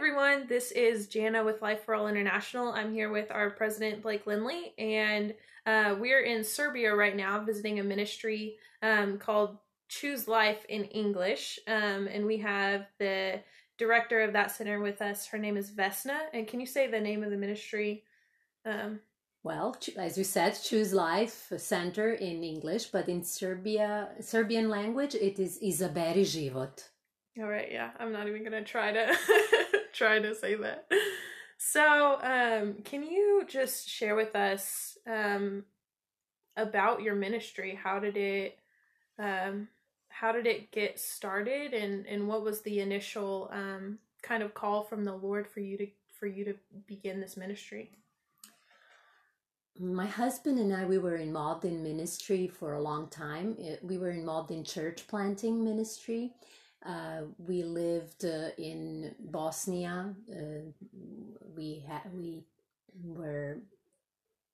everyone. This is Jana with Life for All International. I'm here with our president, Blake Lindley, and uh, we're in Serbia right now visiting a ministry um, called Choose Life in English. Um, and we have the director of that center with us. Her name is Vesna. And can you say the name of the ministry? Um, well, as you said, Choose Life Center in English, but in Serbia, Serbian language, it is Izaberi Život. All right, yeah, I'm not even gonna try to try to say that. So, um, can you just share with us um, about your ministry? How did it um, how did it get started, and and what was the initial um, kind of call from the Lord for you to for you to begin this ministry? my husband and I, we were involved in ministry for a long time. We were involved in church planting ministry. Uh, we lived uh, in Bosnia. Uh, we had we were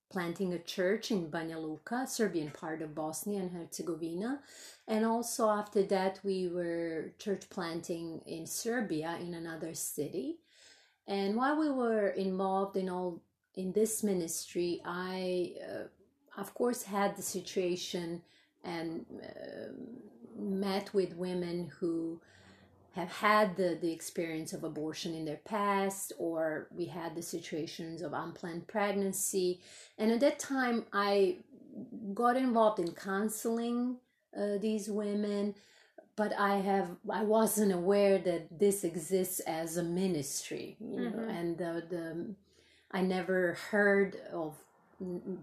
planting a church in Banja Luka, Serbian part of Bosnia and Herzegovina, and also after that we were church planting in Serbia in another city. And while we were involved in all in this ministry, I uh, of course had the situation and uh, met with women who have had the, the experience of abortion in their past or we had the situations of unplanned pregnancy and at that time i got involved in counseling uh, these women but i have i wasn't aware that this exists as a ministry you know mm-hmm. and the, the i never heard of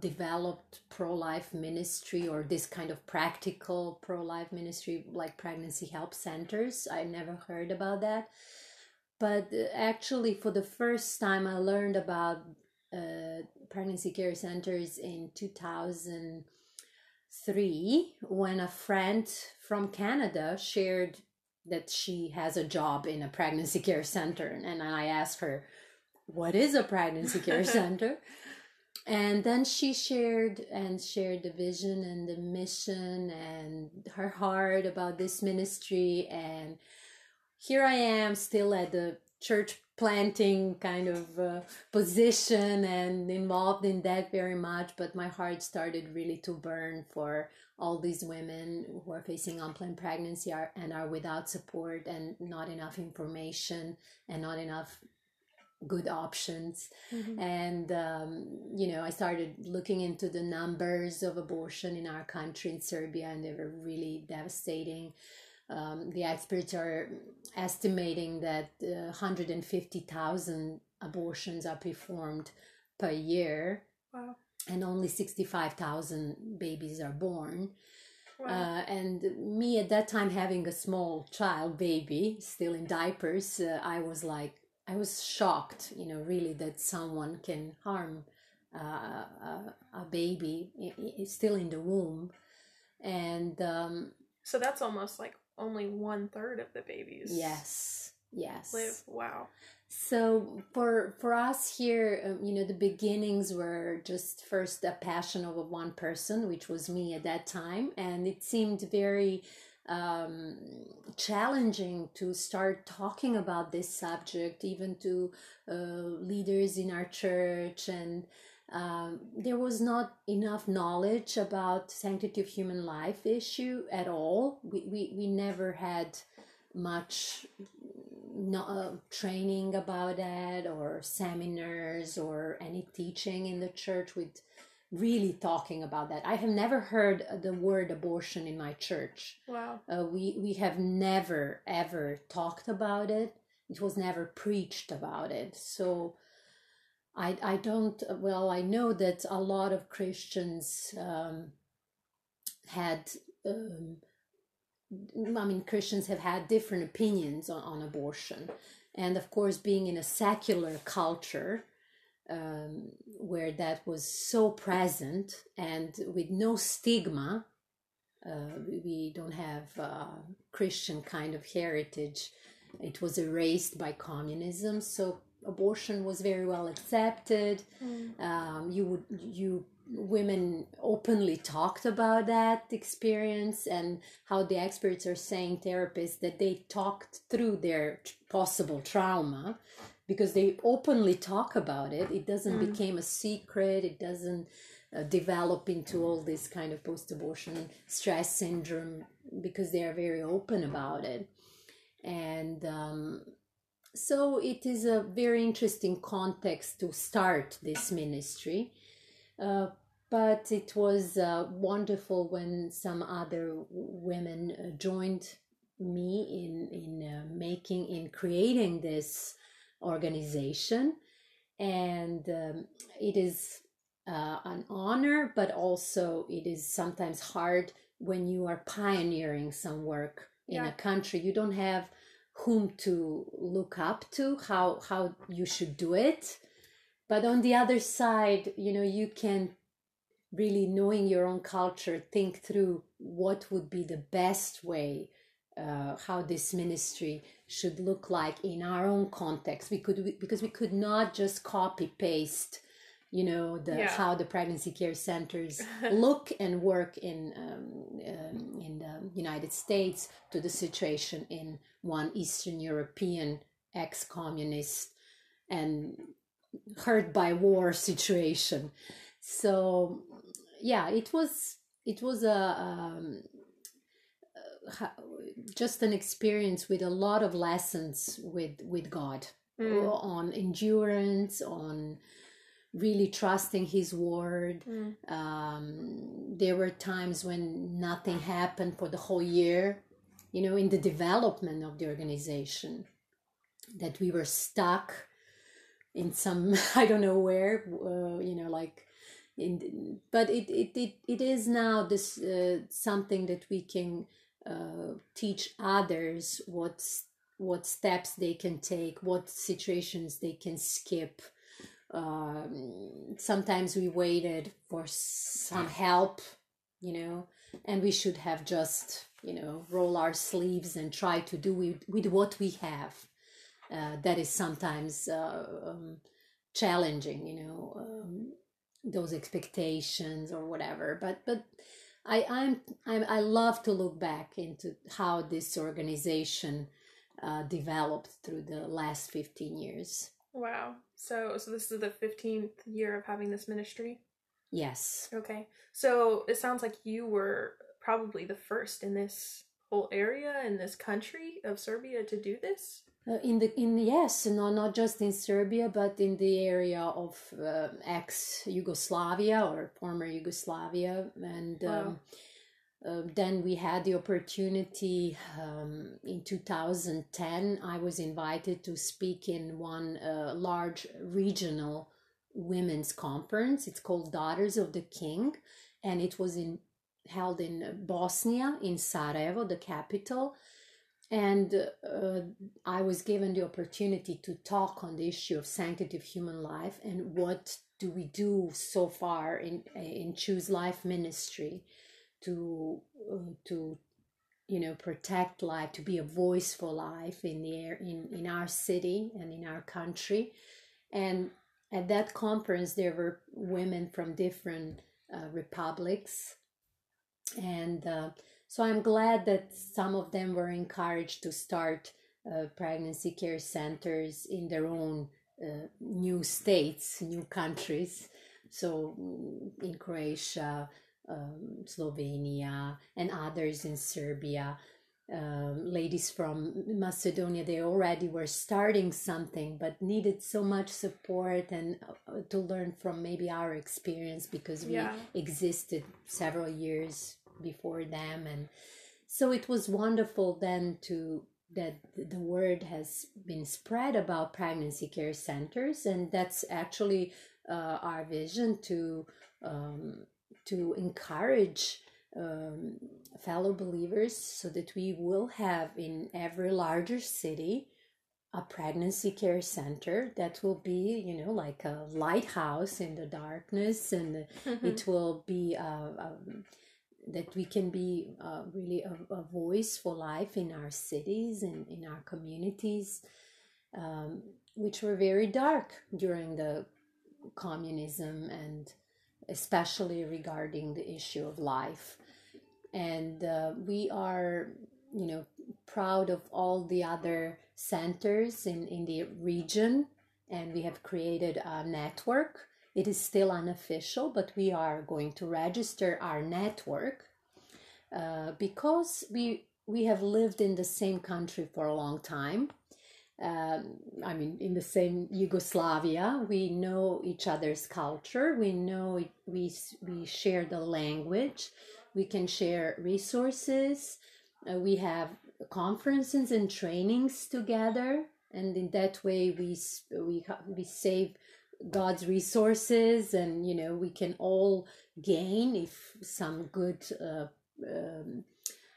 developed pro-life ministry or this kind of practical pro-life ministry like pregnancy help centers. I never heard about that. But uh, actually for the first time i learned about uh, pregnancy care centers in 2003 when a friend from canada shared that she has a job in a pregnancy care center. And i asked her what is a pregnancy care center and then she shared and shared the vision and the mission and her heart about this ministry. And here i am still at the church planting kind of uh, position and involved in that very much but my heart started really to burn for all these women who are facing unplanned pregnancy are, and are without support and not enough information and not enough good options mm-hmm. and um, you know i started looking into the numbers of abortion in our country in serbia and they were really devastating um, the experts are estimating that uh, 150000 abortions are performed per year wow. and only 65000 babies are born Wow. Uh, and me at that time having a small child baby still in diapers uh, i was like I was shocked, you know, really that someone can harm uh, a, a, baby still in the womb, and um, so that's almost like only one third of the babies. Yes, yes. Live. Wow. So for for us here, um, you know, the beginnings were just first a passion of one person, which was me at that time, and it seemed very um, challenging to start talking about this subject, even to uh, leaders in our church. And um, there was not enough knowledge about sanctity of human life issue at all. We, we, we never had much no, uh, training about that or seminars or any teaching in the church with really talking about that. I have never heard the word abortion in my church. Wow. Uh, we we have never ever talked about it. It was never preached about it. So I I don't well I know that a lot of Christians um, had um, I mean Christians have had different opinions on, on abortion. And of course being in a secular culture, um, where that was so present and with no stigma. Uh, we don't have uh, Christian kind of heritage. It was erased by communism, so abortion was very well accepted. Mm. Um, you would you women openly talked about that experience and how the experts are saying therapists that they talked through their possible trauma because they openly talk about it it doesn't Mm. become a secret it doesn't uh, develop into all this kind of post-abortion stress syndrome because they are very open about it and um, so it is a very interesting context to start this ministry. Uh, but it was uh, wonderful when some other women uh, joined me in in uh, making in creating this organization. And um, it is uh, an honor but also it is sometimes hard when you are pioneering some work in Yeah. a country. You don't have whom to look up to how how you should do it. But on the other side you know you can really knowing your own culture think through what would be the best way uh, how this ministry should look like in our own context. We could because we could not just copy paste you know the Yeah. how the pregnancy care centers look and work in um, um, in the United States to the situation in one Eastern European ex-communist and hurt by war situation. So yeah, it was it was a um, uh, just an experience with a lot of lessons with with God Mm. on endurance on really trusting his word Mm. um, there were times when nothing happened for the whole year you know in the development of the organization that we were stuck in some i don't know where uh, you know like in but it it it, it is now this uh, something that we can uh, teach others what's what steps they can take what situations they can skip um, sometimes we waited for some help you know and we should have just you know roll our sleeves and try to do with, with what we have. Uh, that is sometimes uh, um, challenging you know um, those expectations or whatever. But but I, I'm, I'm I love to look back into how this organization uh, developed through the last 15 years Wow. So so this is the 15th year of having this ministry. yes Okay. So it sounds like you were probably the first in this whole area in this country of Serbia to do this. Uh, in the in yes, no, not just in Serbia, but in the area of uh, ex Yugoslavia or former Yugoslavia, and Wow. um, uh, then we had the opportunity um, in 2010. I was invited to speak in one uh, large regional women's conference. It's called Daughters of the King, and it was in held in Bosnia, in Sarajevo, the capital and uh, I was given the opportunity to talk on the issue of sanctity of human life and what do we do so far in in Choose Life ministry to uh, to you know protect life to be a voice for life in the air in in our city and in our country and at that conference there were women from different uh, republics and uh, so I'm glad that some of them were encouraged to start uh, pregnancy care centers in their own uh, new states, new countries. So mm, in Croatia, um, Slovenia, and others in Serbia. Um, ladies from Macedonia, they already were starting something, but needed so much support and uh, to learn from maybe our experience because we Yeah. existed several years before them and so it was wonderful then to that the word has been spread about pregnancy care centers and that's actually uh, our vision to um, to encourage um, fellow believers so that we will have in every larger city a pregnancy care center that will be you know like a lighthouse in the darkness and it will be uh, um, that we can be uh, really a, a voice for life in our cities and in our communities, um, which were very dark during the communism and especially regarding the issue of life. And uh, we are, you know, proud of all the other centers in, in the region and we have created a network. It is still unofficial, but we are going to register our network uh, because we we have lived in the same country for a long time. Um, I mean, in the same Yugoslavia, we know each other's culture. We know it, we we share the language. We can share resources. Uh, we have conferences and trainings together, and in that way, we we we save God's resources, and you know we can all gain if some good. Uh, um,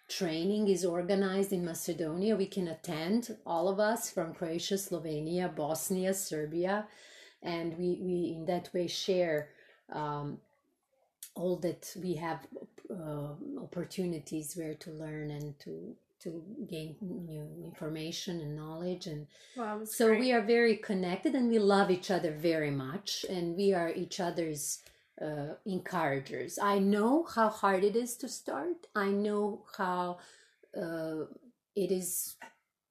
training is organized in Macedonia. We can attend, all of us from Croatia, Slovenia, Bosnia, Serbia, and we, we in that way share um, all that we have uh, opportunities where to learn and to to gain new information and knowledge and wow, so great. we are very connected and we love each other very much and we are each other's uh, encouragers. I know how hard it is to start. I know how uh, it is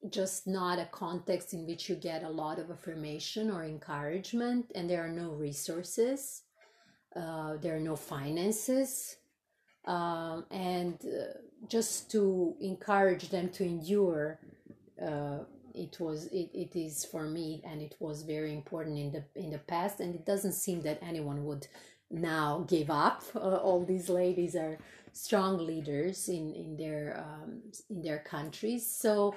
just not a context in which you get a lot of affirmation or encouragement, and there are no resources, uh, there are no finances. Um, and uh, just to encourage them to endure uh, it was it, it is for me and it was very important in the in the past and it doesn't seem that anyone would now give up. Uh, all these ladies are strong leaders in in their um, in their countries. So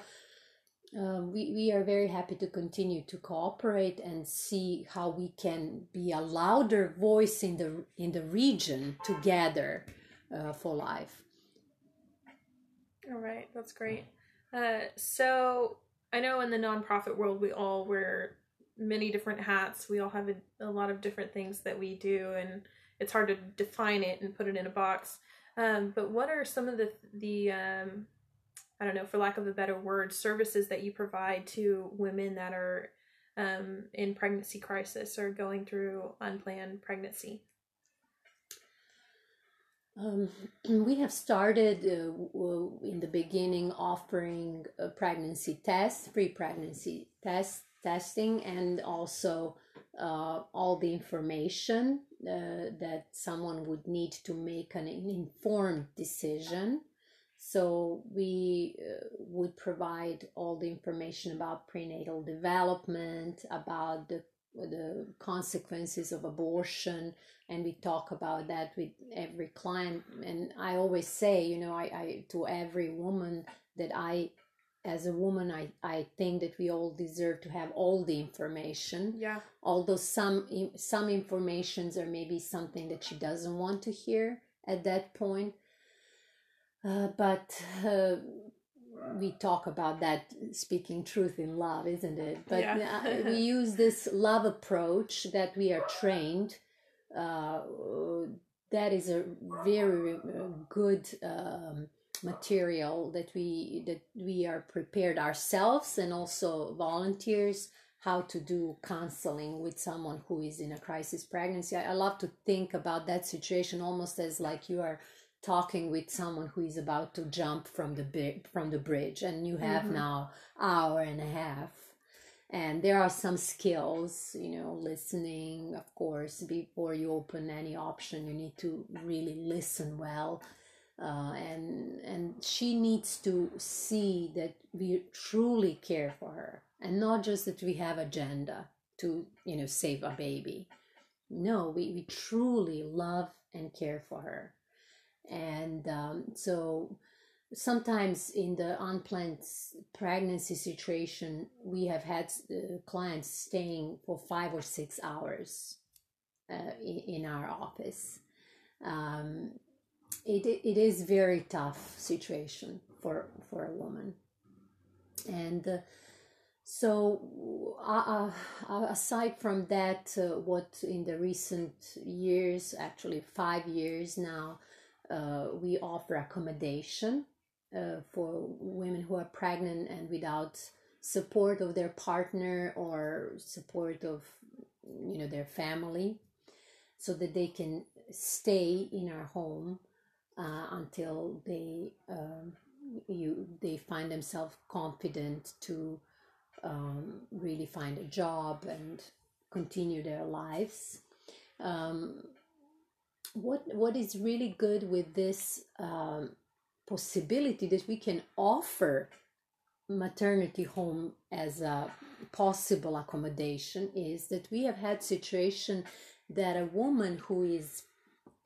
um, we we are very happy to continue to cooperate and see how we can be a louder voice in the in the region together uh, for life. All right, that's great. Uh, so I know in the nonprofit world we all wear many different hats. We all have a, a, lot of different things that we do, and it's hard to define it and put it in a box. Um, but what are some of the the um, I don't know, for lack of a better word, services that you provide to women that are um, in pregnancy crisis or going through unplanned pregnancy? Um, we have started uh, in the beginning offering a pregnancy tests, pre-pregnancy tests testing and also uh, all the information uh, that someone would need to make an informed decision. So we uh, would provide all the information about prenatal development, about the the consequences of abortion, and we talk about that with every client. And I always say, you know, I, I to every woman that I as a woman I, I think that we all deserve to have all the information. Yeah. Although some some informations are maybe something that she doesn't want to hear at that point. Uh, but uh, we talk about that speaking truth in love isn't it? But yeah. Uh, we use this love approach that we are trained uh, that is a very good um, material that we that we are prepared ourselves and also volunteers how to do counseling with someone who is in a crisis pregnancy. I, I love to think about that situation almost as like you are talking with someone who is about to jump from the from the bridge and you have mm-hmm. now hour and a half. And there are some skills you know listening of course before you open any option you need to really listen well uh, and and she needs to see that we truly care for her and not just that we have agenda to you know save a baby. No we, we truly love and care for her. And um, so sometimes in the unplanned pregnancy situation we have had uh, clients staying for five or six hours uh, in, in our office. Um, it it is very tough situation for for a woman. And uh, so uh, aside from that uh, what in the recent years actually five years now uh, we offer accommodation uh, for women who are pregnant and without support of their partner or support of you know their family so that they can stay in our home uh, until they um, you they find themselves confident to um, really find a job and continue their lives. Um, what what is really good with this um, possibility that we can offer maternity home as a possible accommodation is that we have had situation that a woman who is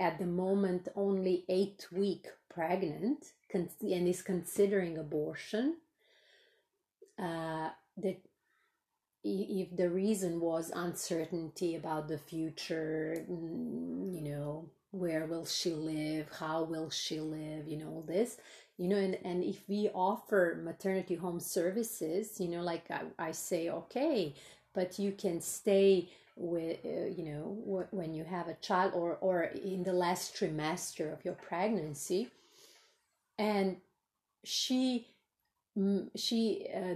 at the moment only eight week pregnant and is considering abortion. Uh, that if the reason was uncertainty about the future mm, you know where will she live how will she live you know all this you know and, and if we offer maternity home services you know like i, I say okay but you can stay with uh, you know w- when you have a child or or in the last trimester of your pregnancy and she she uh,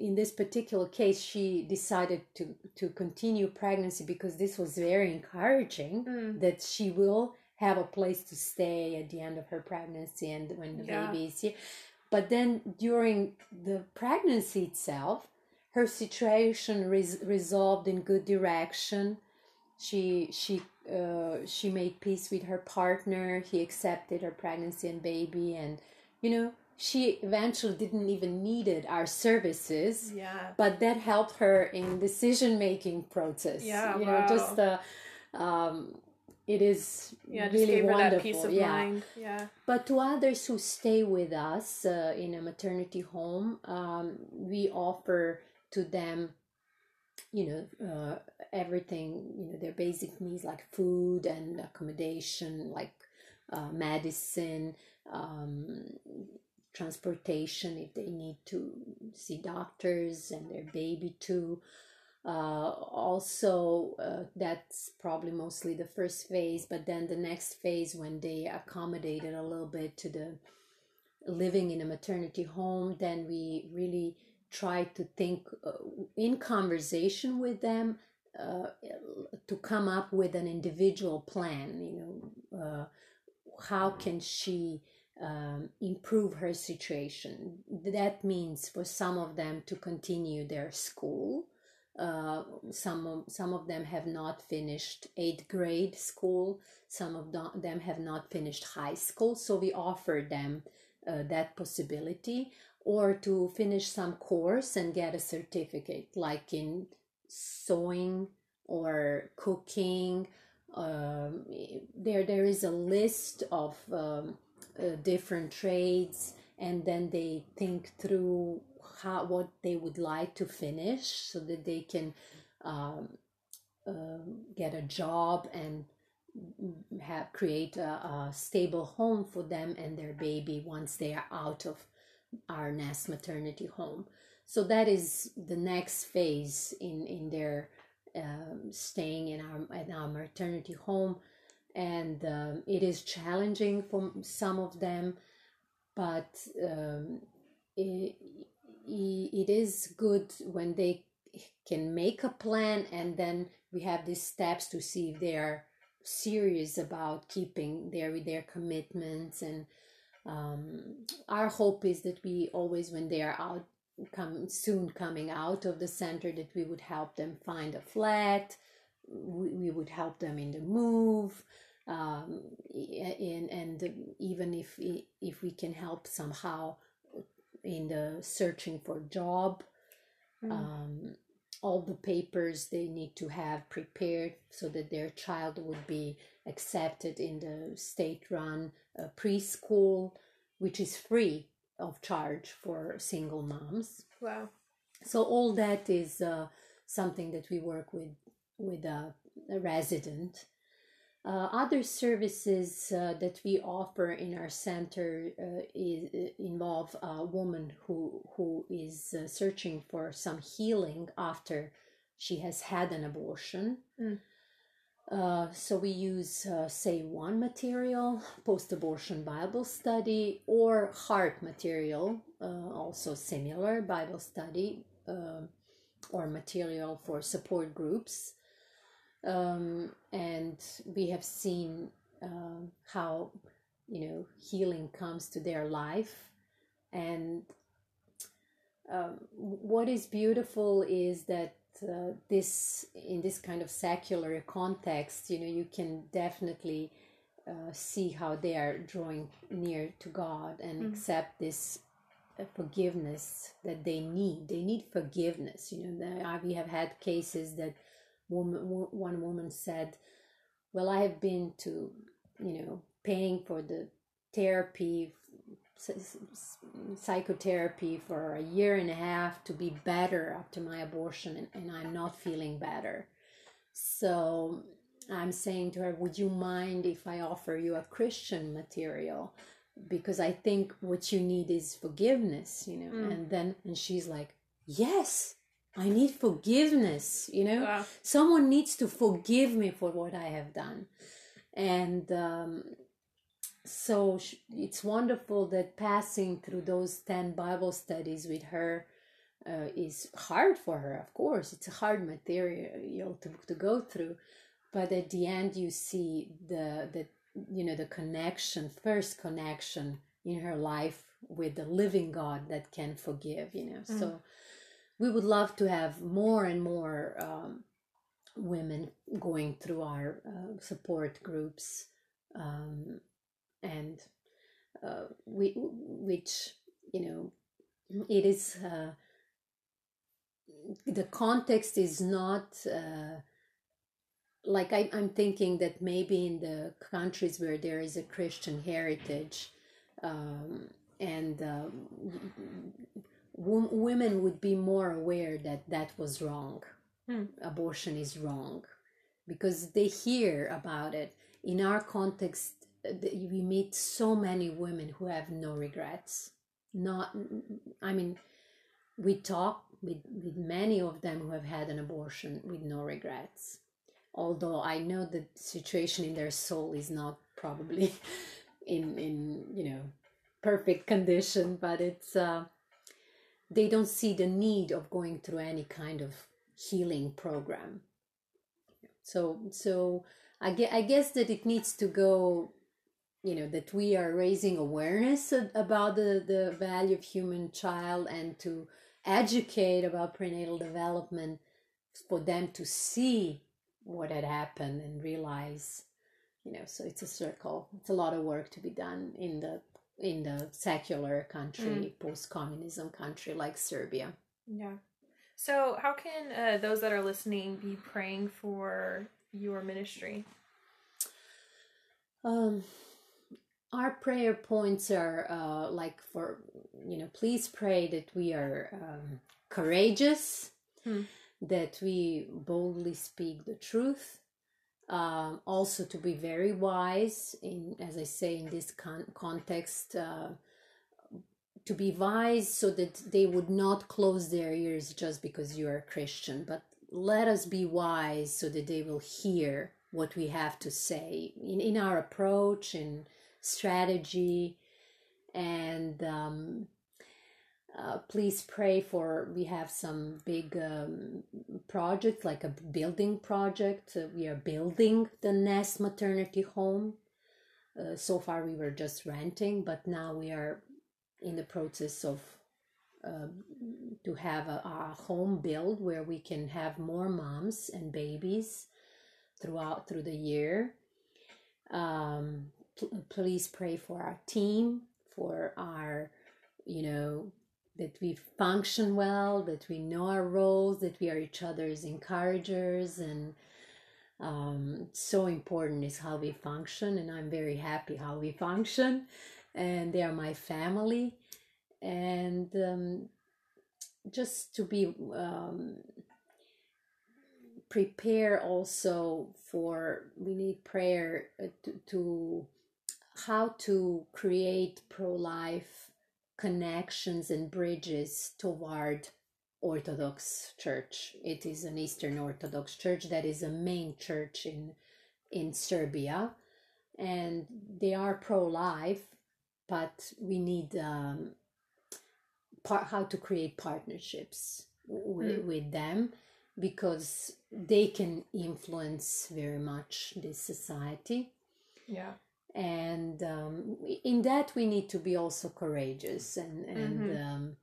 in this particular case she decided to to continue pregnancy because this was very encouraging mm. that she will have a place to stay at the end of her pregnancy and when the yeah. baby is here but then during the pregnancy itself her situation res- resolved in good direction she she uh, she made peace with her partner he accepted her pregnancy and baby and you know she eventually didn't even needed our services yeah but that helped her in decision making process yeah you wow. know just the um it is yeah, really wonderful yeah. Mind. yeah but to others who stay with us uh, in a maternity home um, we offer to them you know uh, everything you know their basic needs like food and accommodation like uh, medicine um, transportation if they need to see doctors and their baby too. Uh, also, uh, that's probably mostly the first phase, but then the next phase, when they accommodated a little bit to the living in a maternity home, then we really try to think uh, in conversation with them uh, to come up with an individual plan. You know, uh, how can she um, improve her situation. That means for some of them to continue their school. Uh, some of, some of them have not finished eighth grade school. Some of them have not finished high school. So we offer them uh, that possibility, or to finish some course and get a certificate, like in sewing or cooking. Um, there there is a list of um, uh, different trades and then they think through how what they would like to finish so that they can um, uh, get a job and have create a, a, stable home for them and their baby once they are out of our nest maternity home. So that is the next phase in in their um, staying in our in our maternity home. And um, it is challenging for some of them but um, it, it is good when they can make a plan and then we have these steps to see if they are serious about keeping their their commitments and um, our hope is that we always when they are out come soon coming out of the center that we would help them find a flat we, we would help them in the move um, and, and even if if we can help somehow in the searching for job mm. um, all the papers they need to have prepared so that their child would be accepted in the state run uh, preschool which is free of charge for single moms wow so all that is uh, something that we work with with a, a resident uh, other services uh, that we offer in our center uh, is, involve a woman who who is uh, searching for some healing after she has had an abortion. Mm. So we use SaveOne material, post-abortion Bible study, or heart material, also similar Bible study, or material for support groups. Um, and we have seen uh, how you know healing comes to their life. And um, what is beautiful is that uh, this in this kind of secular context, you know, you can definitely uh, see how they are drawing near to God and Mm. accept this uh, forgiveness that they need. They need forgiveness. You know, we have had cases that woman, one woman said, "Well, I have been to, you know, paying for the therapy." Psychotherapy for a year and a half to be better after my abortion, and, and I'm not feeling better. So I'm saying to her, Would you mind if I offer you a Christian material? Because I think what you need is forgiveness, you know. Mm. And then, and she's like, Yes, I need forgiveness, you know. Wow. Someone needs to forgive me for what I have done. And um, so sh- it's wonderful that passing through those 10 Bible studies with her uh, is hard for her, of course. It's a hard material to, to go through. But at the end, you see the, the, you know, the connection, first connection in her life with the living God that can forgive, you know. So we would love to have more and more um, women going through our uh, support groups um, uh, we, which you know it is uh, the context is not uh, like I, i'm thinking that maybe in the countries where there is a christian heritage um, and um, w- women would be more aware that that was wrong. Hmm. abortion is wrong. Because they hear about it. In our context we meet so many women who have no regrets. Not i mean we talk with, with many of them who have had an abortion with no regrets. Although i know the situation in their soul is not probably in in you know perfect condition but it's uh they don't see the need of going through any kind of healing program. So so I, gue- I guess that it needs to go you know that we are raising awareness about the the value of human child and to educate about prenatal development for them to see what had happened and realize you know so it's a circle it's a lot of work to be done in the in the secular country post-communism country like serbia Yeah. So, how can uh, those that are listening be praying for your ministry? Um, our prayer points are uh, like for you know, please pray that we are um, courageous, Hmm. that we boldly speak the truth. Um, also, to be very wise in, as I say, in this con- context, uh, to be wise so that they would not close their ears just because you are a Christian, but let us be wise so that they will hear what we have to say in, in our approach and strategy. And um, uh, please pray for, we have some big um, projects like a building project. Uh, we are building the Nest Maternity Home. Uh, so far, we were just renting, but now we are in the process of uh, to have a, a home build where we can have more moms and babies throughout through the year. Um, please pray for our team, for our, you know, that we function well, that we know our roles, that we are each other's encouragers, and um, so important is how we function. And I'm very happy how we function, and they are my family, and um, just to be um, prepare also for we need prayer uh, to, to how to create pro-life connections and bridges toward orthodox church it is an eastern orthodox church that is a main church in in serbia and they are pro-life but we need um, par- how to create partnerships with, Mm. with them because they can influence very much this society Yeah. And um, in that we need to be also courageous and and Mhm. um,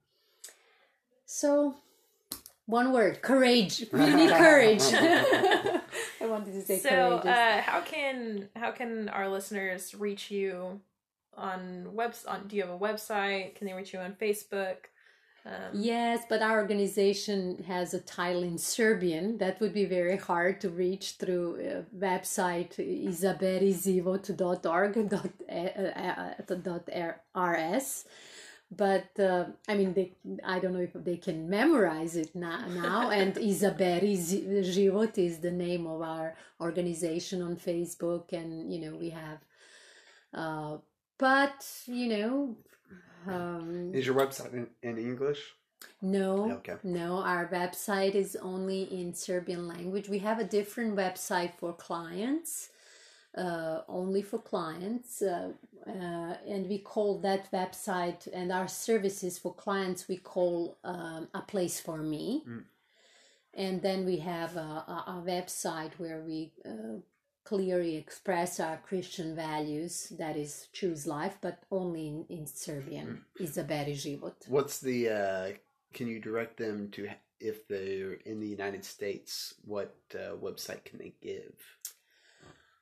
So, one word courage. We need courage. I wanted to say so courageous. uh, how can how can our listeners reach you on webs on do you have a website can they reach you on facebook um, Yes, but our organization has a title in Serbian. That would be very hard to reach through uh, website izaberizivot.org dot, uh, dot rs. But uh, I mean, they, I don't know if they can memorize it now. now. and Izaberi Život is the name of our organization on Facebook, and you know we have. Uh, but you know, um, Is your website in, in English? no, Okay. no, our website is only in Serbian language. We have a different website for clients, uh, only for clients, uh, uh, and we call that website and our services for clients we call um, a place for me. Mm. And then we have a, a, a website where we uh, clearly express our Christian values, that is choose life, but only in, in Serbian. Izaberi život. What's the? Uh, can you direct them to if they're in the United States? What uh, website can they give?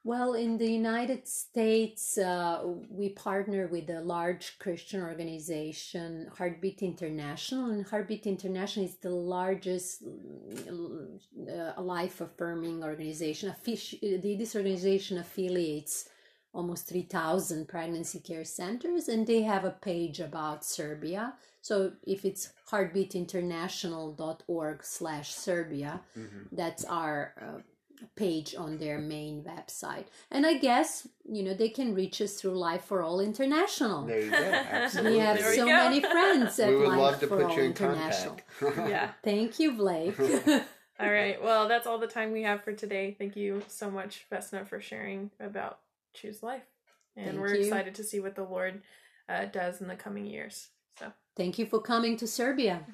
Well, in the United States, uh, we partner with a large Christian organization, Heartbeat International, and Heartbeat International is the largest uh, life affirming organization. This organization affiliates almost 3,000 pregnancy care centers, and they have a page about Serbia. So if it's heartbeatinternational.org slash Serbia, Mm-hmm. that's our uh, page on their main website. And I guess, you know, they can reach us through Life for All International. There you go. Absolutely. We have There so go. many friends at we would Life love to for put All you in International. contact. yeah Thank you, Blake. all right well that's all the time we have for today thank you so much vesna for sharing about choose life and Thank we're you. excited to see what the lord uh, does in the coming years so Thank you for coming to Serbia.